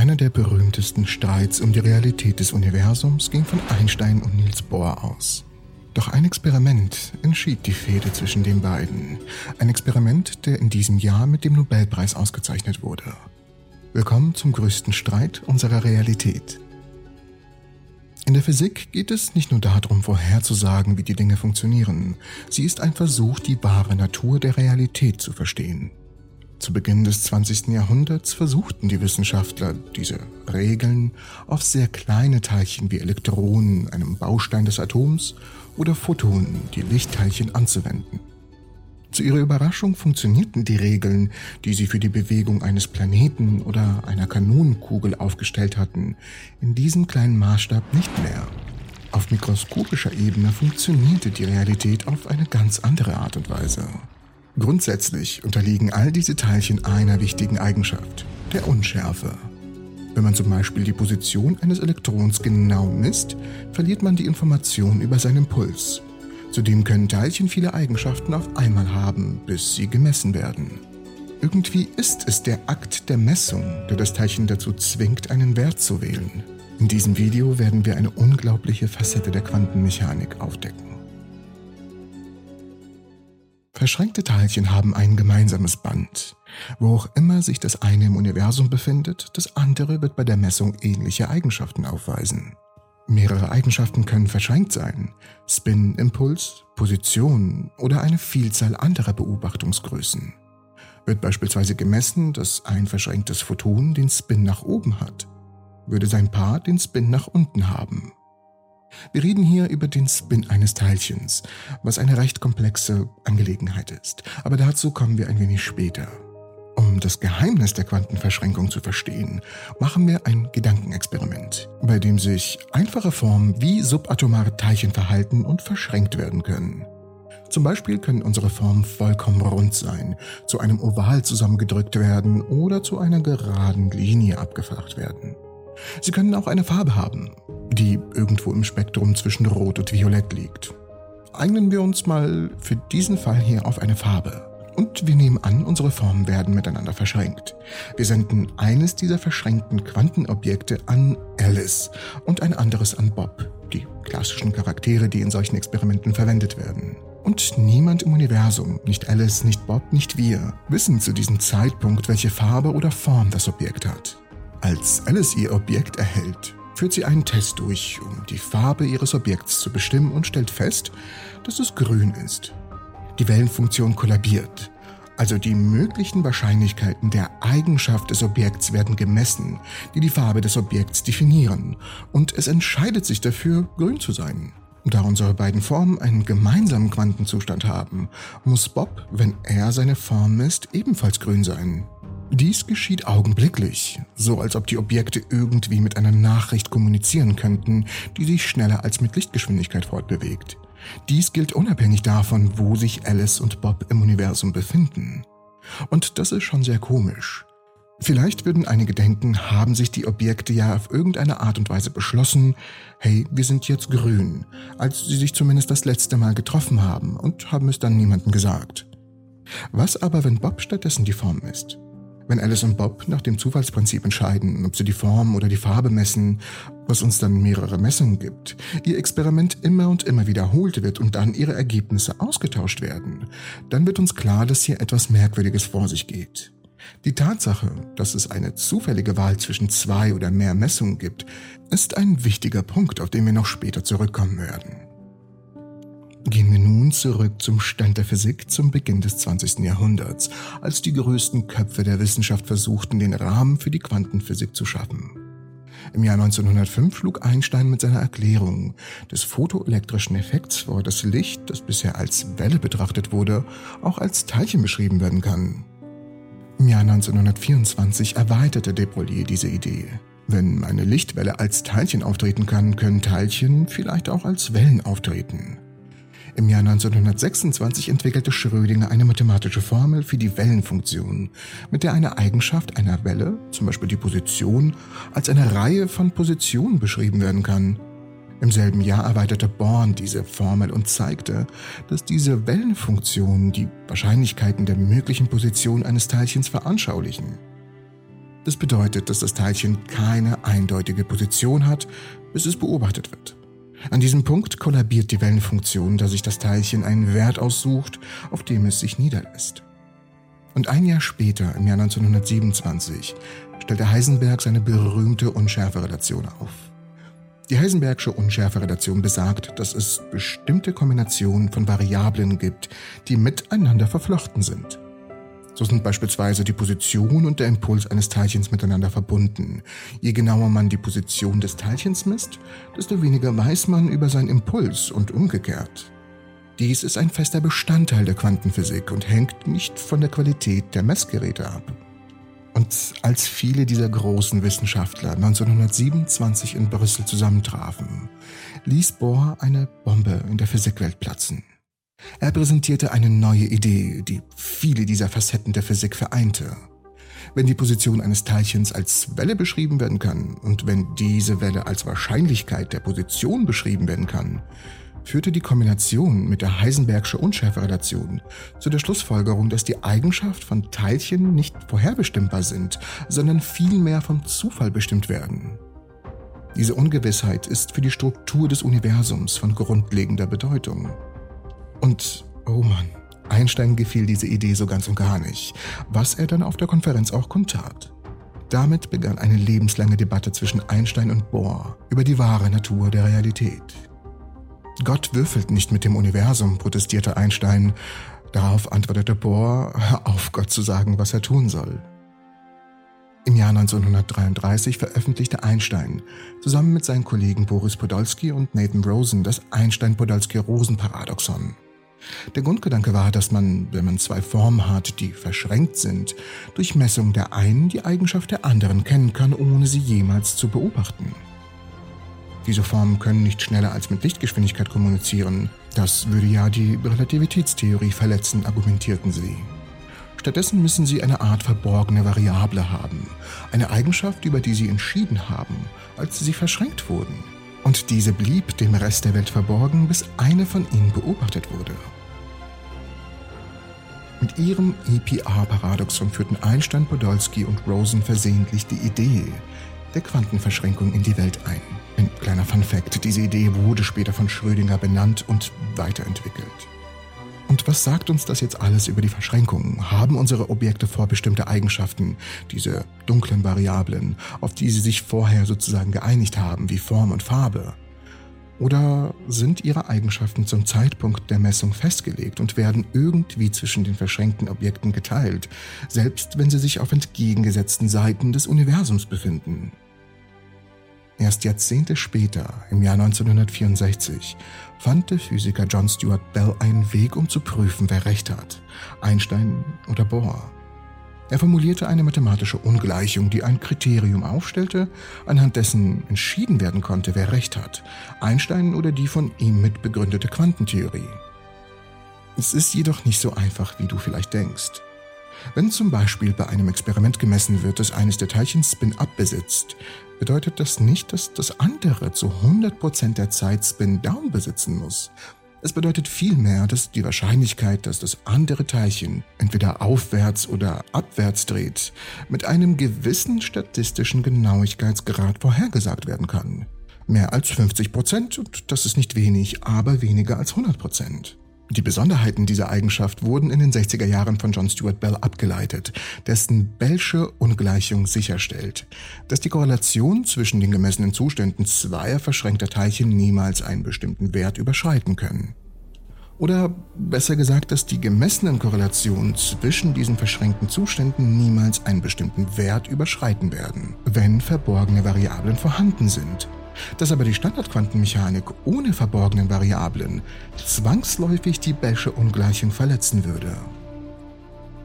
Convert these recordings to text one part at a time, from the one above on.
Einer der berühmtesten Streits um die Realität des Universums ging von Einstein und Niels Bohr aus. Doch ein Experiment entschied die Fehde zwischen den beiden. Ein Experiment, der in diesem Jahr mit dem Nobelpreis ausgezeichnet wurde. Willkommen zum größten Streit unserer Realität. In der Physik geht es nicht nur darum, vorherzusagen, wie die Dinge funktionieren. Sie ist ein Versuch, die wahre Natur der Realität zu verstehen. Zu Beginn des 20. Jahrhunderts versuchten die Wissenschaftler, diese Regeln auf sehr kleine Teilchen wie Elektronen, einem Baustein des Atoms, oder Photonen, die Lichtteilchen, anzuwenden. Zu ihrer Überraschung funktionierten die Regeln, die sie für die Bewegung eines Planeten oder einer Kanonenkugel aufgestellt hatten, in diesem kleinen Maßstab nicht mehr. Auf mikroskopischer Ebene funktionierte die Realität auf eine ganz andere Art und Weise. Grundsätzlich unterliegen all diese Teilchen einer wichtigen Eigenschaft, der Unschärfe. Wenn man zum Beispiel die Position eines Elektrons genau misst, verliert man die Information über seinen Puls. Zudem können Teilchen viele Eigenschaften auf einmal haben, bis sie gemessen werden. Irgendwie ist es der Akt der Messung, der das Teilchen dazu zwingt, einen Wert zu wählen. In diesem Video werden wir eine unglaubliche Facette der Quantenmechanik aufdecken. Verschränkte Teilchen haben ein gemeinsames Band. Wo auch immer sich das eine im Universum befindet, das andere wird bei der Messung ähnliche Eigenschaften aufweisen. Mehrere Eigenschaften können verschränkt sein. Spin, Impuls, Position oder eine Vielzahl anderer Beobachtungsgrößen. Wird beispielsweise gemessen, dass ein verschränktes Photon den Spin nach oben hat, würde sein Paar den Spin nach unten haben. Wir reden hier über den Spin eines Teilchens, was eine recht komplexe Angelegenheit ist, aber dazu kommen wir ein wenig später. Um das Geheimnis der Quantenverschränkung zu verstehen, machen wir ein Gedankenexperiment, bei dem sich einfache Formen wie subatomare Teilchen verhalten und verschränkt werden können. Zum Beispiel können unsere Formen vollkommen rund sein, zu einem Oval zusammengedrückt werden oder zu einer geraden Linie abgeflacht werden. Sie können auch eine Farbe haben, die irgendwo im Spektrum zwischen Rot und Violett liegt. Eignen wir uns mal für diesen Fall hier auf eine Farbe. Und wir nehmen an, unsere Formen werden miteinander verschränkt. Wir senden eines dieser verschränkten Quantenobjekte an Alice und ein anderes an Bob, die klassischen Charaktere, die in solchen Experimenten verwendet werden. Und niemand im Universum, nicht Alice, nicht Bob, nicht wir, wissen zu diesem Zeitpunkt, welche Farbe oder Form das Objekt hat. Als Alice ihr Objekt erhält, führt sie einen Test durch, um die Farbe ihres Objekts zu bestimmen und stellt fest, dass es grün ist. Die Wellenfunktion kollabiert, also die möglichen Wahrscheinlichkeiten der Eigenschaft des Objekts werden gemessen, die die Farbe des Objekts definieren, und es entscheidet sich dafür, grün zu sein. Da unsere beiden Formen einen gemeinsamen Quantenzustand haben, muss Bob, wenn er seine Form misst, ebenfalls grün sein. Dies geschieht augenblicklich, so als ob die Objekte irgendwie mit einer Nachricht kommunizieren könnten, die sich schneller als mit Lichtgeschwindigkeit fortbewegt. Dies gilt unabhängig davon, wo sich Alice und Bob im Universum befinden. Und das ist schon sehr komisch. Vielleicht würden einige denken, haben sich die Objekte ja auf irgendeine Art und Weise beschlossen, hey, wir sind jetzt grün, als sie sich zumindest das letzte Mal getroffen haben und haben es dann niemandem gesagt. Was aber, wenn Bob stattdessen die Form ist? Wenn Alice und Bob nach dem Zufallsprinzip entscheiden, ob sie die Form oder die Farbe messen, was uns dann mehrere Messungen gibt, ihr Experiment immer und immer wiederholt wird und dann ihre Ergebnisse ausgetauscht werden, dann wird uns klar, dass hier etwas Merkwürdiges vor sich geht. Die Tatsache, dass es eine zufällige Wahl zwischen zwei oder mehr Messungen gibt, ist ein wichtiger Punkt, auf den wir noch später zurückkommen werden. Gehen wir nun zurück zum Stand der Physik zum Beginn des 20. Jahrhunderts, als die größten Köpfe der Wissenschaft versuchten, den Rahmen für die Quantenphysik zu schaffen. Im Jahr 1905 schlug Einstein mit seiner Erklärung des photoelektrischen Effekts vor, dass Licht, das bisher als Welle betrachtet wurde, auch als Teilchen beschrieben werden kann. Im Jahr 1924 erweiterte de Broglie diese Idee. Wenn eine Lichtwelle als Teilchen auftreten kann, können Teilchen vielleicht auch als Wellen auftreten. Im Jahr 1926 entwickelte Schrödinger eine mathematische Formel für die Wellenfunktion, mit der eine Eigenschaft einer Welle, zum Beispiel die Position, als eine Reihe von Positionen beschrieben werden kann. Im selben Jahr erweiterte Born diese Formel und zeigte, dass diese Wellenfunktionen die Wahrscheinlichkeiten der möglichen Position eines Teilchens veranschaulichen. Das bedeutet, dass das Teilchen keine eindeutige Position hat, bis es beobachtet wird. An diesem Punkt kollabiert die Wellenfunktion, da sich das Teilchen einen Wert aussucht, auf dem es sich niederlässt. Und ein Jahr später, im Jahr 1927, stellte Heisenberg seine berühmte Unschärferelation auf. Die Heisenbergsche Unschärferelation besagt, dass es bestimmte Kombinationen von Variablen gibt, die miteinander verflochten sind. So sind beispielsweise die Position und der Impuls eines Teilchens miteinander verbunden. Je genauer man die Position des Teilchens misst, desto weniger weiß man über seinen Impuls und umgekehrt. Dies ist ein fester Bestandteil der Quantenphysik und hängt nicht von der Qualität der Messgeräte ab. Und als viele dieser großen Wissenschaftler 1927 in Brüssel zusammentrafen, ließ Bohr eine Bombe in der Physikwelt platzen. Er präsentierte eine neue Idee, die viele dieser Facetten der Physik vereinte. Wenn die Position eines Teilchens als Welle beschrieben werden kann und wenn diese Welle als Wahrscheinlichkeit der Position beschrieben werden kann, führte die Kombination mit der Heisenbergsche Unschärferelation zu der Schlussfolgerung, dass die Eigenschaft von Teilchen nicht vorherbestimmbar sind, sondern vielmehr vom Zufall bestimmt werden. Diese Ungewissheit ist für die Struktur des Universums von grundlegender Bedeutung. Und, oh Mann, Einstein gefiel diese Idee so ganz und gar nicht, was er dann auf der Konferenz auch kundtat. Damit begann eine lebenslange Debatte zwischen Einstein und Bohr über die wahre Natur der Realität. Gott würfelt nicht mit dem Universum, protestierte Einstein. Darauf antwortete Bohr, auf Gott zu sagen, was er tun soll. Im Jahr 1933 veröffentlichte Einstein zusammen mit seinen Kollegen Boris Podolsky und Nathan Rosen das Einstein-Podolsky-Rosen-Paradoxon. Der Grundgedanke war, dass man, wenn man zwei Formen hat, die verschränkt sind, durch Messung der einen die Eigenschaft der anderen kennen kann, ohne sie jemals zu beobachten. Diese Formen können nicht schneller als mit Lichtgeschwindigkeit kommunizieren. Das würde ja die Relativitätstheorie verletzen, argumentierten sie. Stattdessen müssen sie eine Art verborgene Variable haben, eine Eigenschaft, über die sie entschieden haben, als sie verschränkt wurden. Und diese blieb dem Rest der Welt verborgen, bis eine von ihnen beobachtet wurde. Mit ihrem EPR-Paradoxon führten Einstein, Podolsky und Rosen versehentlich die Idee der Quantenverschränkung in die Welt ein. Ein kleiner Fun-Fact: Diese Idee wurde später von Schrödinger benannt und weiterentwickelt. Und was sagt uns das jetzt alles über die Verschränkung? Haben unsere Objekte vorbestimmte Eigenschaften, diese dunklen Variablen, auf die sie sich vorher sozusagen geeinigt haben, wie Form und Farbe? Oder sind ihre Eigenschaften zum Zeitpunkt der Messung festgelegt und werden irgendwie zwischen den verschränkten Objekten geteilt, selbst wenn sie sich auf entgegengesetzten Seiten des Universums befinden? Erst Jahrzehnte später, im Jahr 1964, fand der Physiker John Stuart Bell einen Weg, um zu prüfen, wer recht hat, Einstein oder Bohr. Er formulierte eine mathematische Ungleichung, die ein Kriterium aufstellte, anhand dessen entschieden werden konnte, wer recht hat, Einstein oder die von ihm mitbegründete Quantentheorie. Es ist jedoch nicht so einfach, wie du vielleicht denkst. Wenn zum Beispiel bei einem Experiment gemessen wird, dass eines der Teilchen Spin-up besitzt, bedeutet das nicht, dass das andere zu 100% der Zeit Spin-down besitzen muss. Es bedeutet vielmehr, dass die Wahrscheinlichkeit, dass das andere Teilchen entweder aufwärts oder abwärts dreht, mit einem gewissen statistischen Genauigkeitsgrad vorhergesagt werden kann. Mehr als 50% und das ist nicht wenig, aber weniger als 100%. Die Besonderheiten dieser Eigenschaft wurden in den 60er Jahren von John Stuart Bell abgeleitet, dessen Bellsche Ungleichung sicherstellt, dass die Korrelation zwischen den gemessenen Zuständen zweier verschränkter Teilchen niemals einen bestimmten Wert überschreiten können. Oder besser gesagt, dass die gemessenen Korrelationen zwischen diesen verschränkten Zuständen niemals einen bestimmten Wert überschreiten werden, wenn verborgene Variablen vorhanden sind dass aber die Standardquantenmechanik ohne verborgenen Variablen zwangsläufig die Bellsche Ungleichung verletzen würde.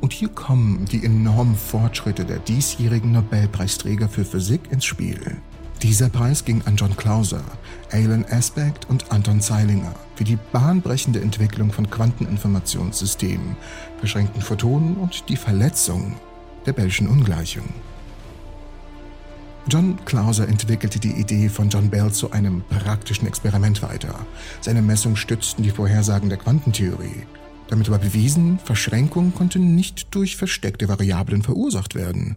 Und hier kommen die enormen Fortschritte der diesjährigen Nobelpreisträger für Physik ins Spiel. Dieser Preis ging an John Clauser, Alan Aspect und Anton Zeilinger für die bahnbrechende Entwicklung von Quanteninformationssystemen, verschränkten Photonen und die Verletzung der Bellschen Ungleichung. John Clauser entwickelte die Idee von John Bell zu einem praktischen Experiment weiter. Seine Messungen stützten die Vorhersagen der Quantentheorie. Damit war bewiesen, Verschränkung konnte nicht durch versteckte Variablen verursacht werden.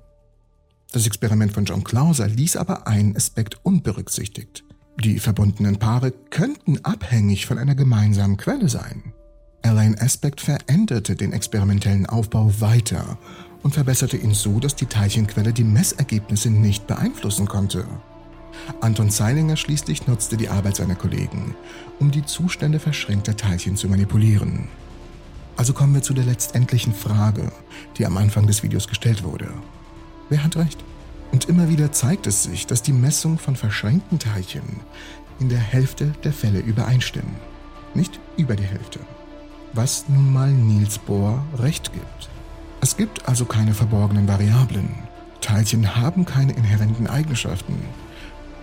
Das Experiment von John Clauser ließ aber einen Aspekt unberücksichtigt. Die verbundenen Paare könnten abhängig von einer gemeinsamen Quelle sein. Alain Aspect veränderte den experimentellen Aufbau weiter und verbesserte ihn so, dass die Teilchenquelle die Messergebnisse nicht beeinflussen konnte. Anton Zeilinger schließlich nutzte die Arbeit seiner Kollegen, um die Zustände verschränkter Teilchen zu manipulieren. Also kommen wir zu der letztendlichen Frage, die am Anfang des Videos gestellt wurde. Wer hat recht? Und immer wieder zeigt es sich, dass die Messung von verschränkten Teilchen in der Hälfte der Fälle übereinstimmen. Nicht über die Hälfte. Was nun mal Niels Bohr recht gibt. Es gibt also keine verborgenen Variablen. Teilchen haben keine inhärenten Eigenschaften.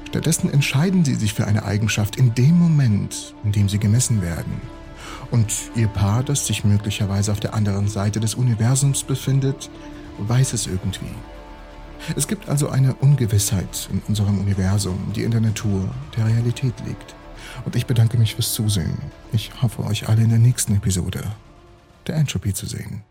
Stattdessen entscheiden sie sich für eine Eigenschaft in dem Moment, in dem sie gemessen werden. Und ihr Paar, das sich möglicherweise auf der anderen Seite des Universums befindet, weiß es irgendwie. Es gibt also eine Ungewissheit in unserem Universum, die in der Natur der Realität liegt. Und ich bedanke mich fürs Zusehen. Ich hoffe, euch alle in der nächsten Episode der Entropy zu sehen.